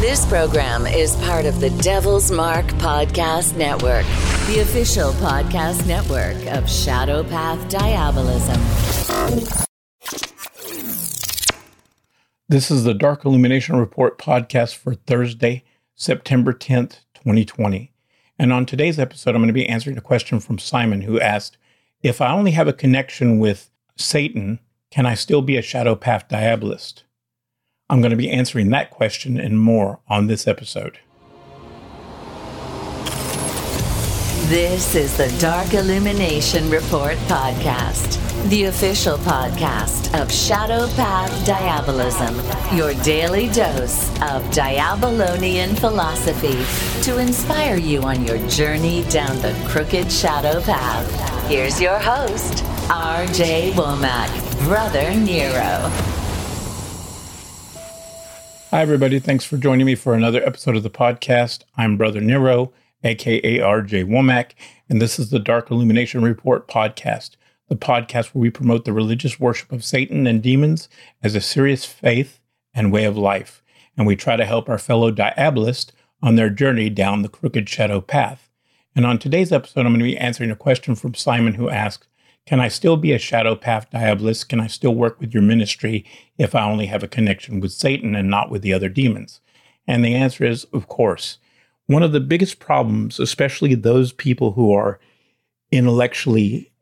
This program is part of the Devil's Mark Podcast Network, the official podcast network of Shadow Path Diabolism. This is the Dark Illumination Report podcast for Thursday, September 10th, 2020. And on today's episode, I'm going to be answering a question from Simon who asked If I only have a connection with Satan, can I still be a Shadow Path Diabolist? I'm going to be answering that question and more on this episode. This is the Dark Illumination Report podcast, the official podcast of Shadow Path Diabolism, your daily dose of Diabolonian philosophy to inspire you on your journey down the crooked shadow path. Here's your host, RJ Womack, Brother Nero. Hi, everybody. Thanks for joining me for another episode of the podcast. I'm Brother Nero, aka RJ Womack, and this is the Dark Illumination Report podcast, the podcast where we promote the religious worship of Satan and demons as a serious faith and way of life. And we try to help our fellow diabolists on their journey down the crooked shadow path. And on today's episode, I'm going to be answering a question from Simon who asked, Can I still be a shadow path diabolist? Can I still work with your ministry if I only have a connection with Satan and not with the other demons? And the answer is, of course. One of the biggest problems, especially those people who are intellectually,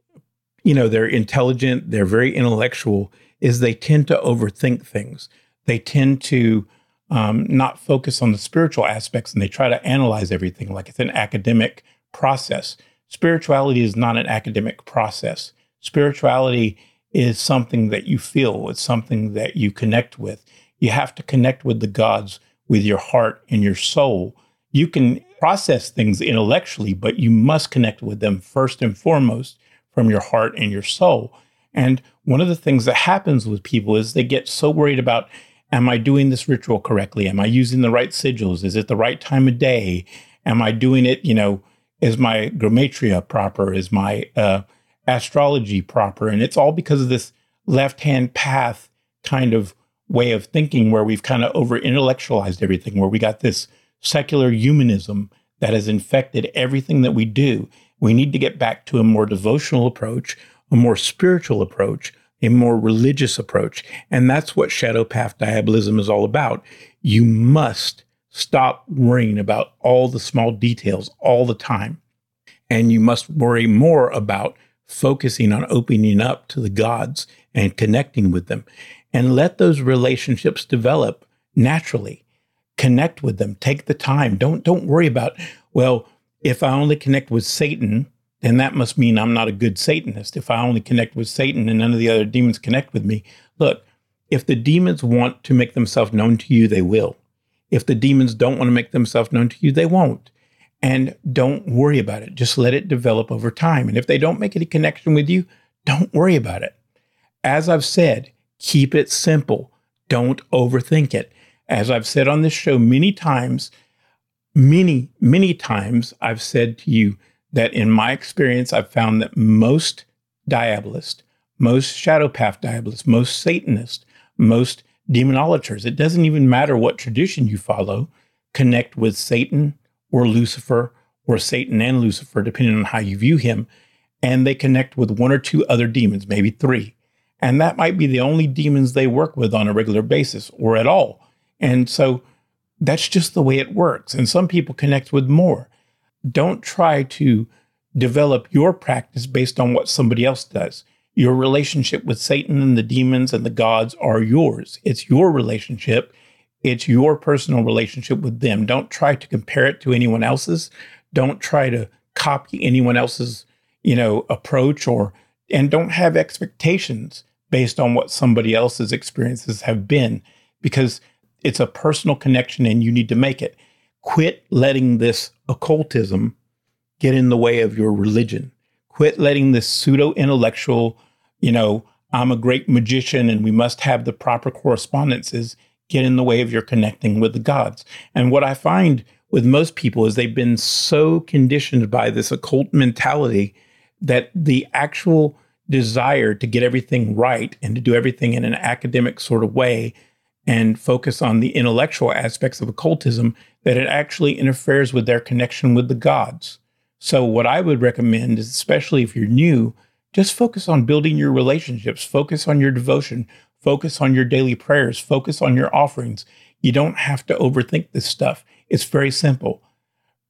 you know, they're intelligent, they're very intellectual, is they tend to overthink things. They tend to um, not focus on the spiritual aspects and they try to analyze everything like it's an academic process. Spirituality is not an academic process. Spirituality is something that you feel, it's something that you connect with. You have to connect with the gods with your heart and your soul. You can process things intellectually, but you must connect with them first and foremost from your heart and your soul. And one of the things that happens with people is they get so worried about Am I doing this ritual correctly? Am I using the right sigils? Is it the right time of day? Am I doing it, you know, is my gematria proper? Is my uh, astrology proper? And it's all because of this left hand path kind of way of thinking where we've kind of over intellectualized everything, where we got this secular humanism that has infected everything that we do. We need to get back to a more devotional approach, a more spiritual approach, a more religious approach. And that's what Shadow Path Diabolism is all about. You must stop worrying about all the small details all the time. And you must worry more about focusing on opening up to the gods and connecting with them. And let those relationships develop naturally. Connect with them. Take the time. Don't don't worry about, well, if I only connect with Satan, then that must mean I'm not a good Satanist. If I only connect with Satan and none of the other demons connect with me, look, if the demons want to make themselves known to you, they will. If the demons don't want to make themselves known to you, they won't. And don't worry about it. Just let it develop over time. And if they don't make any connection with you, don't worry about it. As I've said, keep it simple. Don't overthink it. As I've said on this show many times, many, many times, I've said to you, that in my experience, I've found that most diabolists, most shadow path diabolists, most Satanists, most demonolators, it doesn't even matter what tradition you follow, connect with Satan or Lucifer or Satan and Lucifer, depending on how you view him. And they connect with one or two other demons, maybe three. And that might be the only demons they work with on a regular basis or at all. And so that's just the way it works. And some people connect with more. Don't try to develop your practice based on what somebody else does. Your relationship with Satan and the demons and the gods are yours. It's your relationship. It's your personal relationship with them. Don't try to compare it to anyone else's. Don't try to copy anyone else's, you know, approach or and don't have expectations based on what somebody else's experiences have been because it's a personal connection and you need to make it. Quit letting this occultism get in the way of your religion. Quit letting this pseudo intellectual, you know, I'm a great magician and we must have the proper correspondences get in the way of your connecting with the gods. And what I find with most people is they've been so conditioned by this occult mentality that the actual desire to get everything right and to do everything in an academic sort of way and focus on the intellectual aspects of occultism that it actually interferes with their connection with the gods. So, what I would recommend is, especially if you're new, just focus on building your relationships, focus on your devotion, focus on your daily prayers, focus on your offerings. You don't have to overthink this stuff. It's very simple.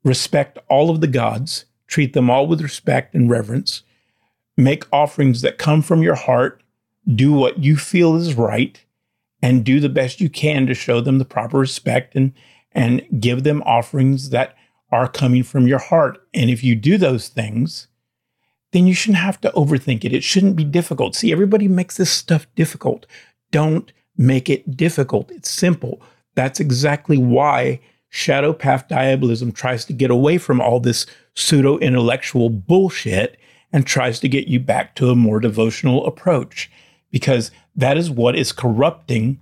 Respect all of the gods, treat them all with respect and reverence, make offerings that come from your heart, do what you feel is right and do the best you can to show them the proper respect and and give them offerings that are coming from your heart. And if you do those things, then you shouldn't have to overthink it. It shouldn't be difficult. See, everybody makes this stuff difficult. Don't make it difficult. It's simple. That's exactly why Shadow Path Diabolism tries to get away from all this pseudo intellectual bullshit and tries to get you back to a more devotional approach because that is what is corrupting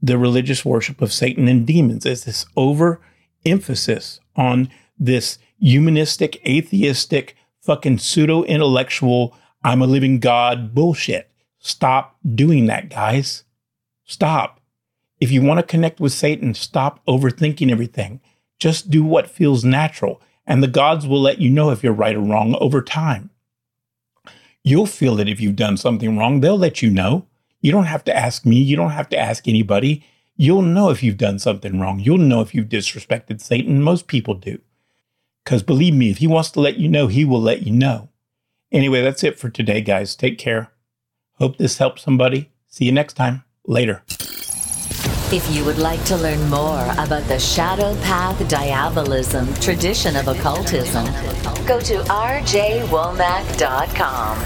the religious worship of Satan and demons is this over emphasis on this humanistic, atheistic, fucking pseudo intellectual, I'm a living God bullshit. Stop doing that, guys. Stop. If you want to connect with Satan, stop overthinking everything. Just do what feels natural, and the gods will let you know if you're right or wrong over time. You'll feel it if you've done something wrong. They'll let you know. You don't have to ask me. You don't have to ask anybody. You'll know if you've done something wrong. You'll know if you've disrespected Satan. Most people do. Because believe me, if he wants to let you know, he will let you know. Anyway, that's it for today, guys. Take care. Hope this helps somebody. See you next time. Later. If you would like to learn more about the Shadow Path Diabolism tradition of occultism, go to rjwomack.com.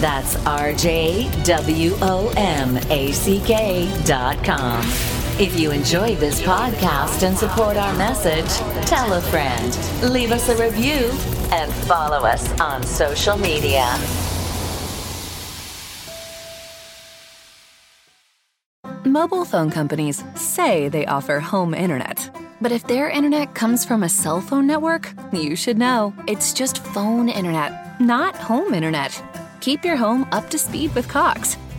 That's rjwomack.com. If you enjoyed this podcast and support our message, tell a friend, leave us a review, and follow us on social media. Mobile phone companies say they offer home internet. But if their internet comes from a cell phone network, you should know. It's just phone internet, not home internet. Keep your home up to speed with Cox.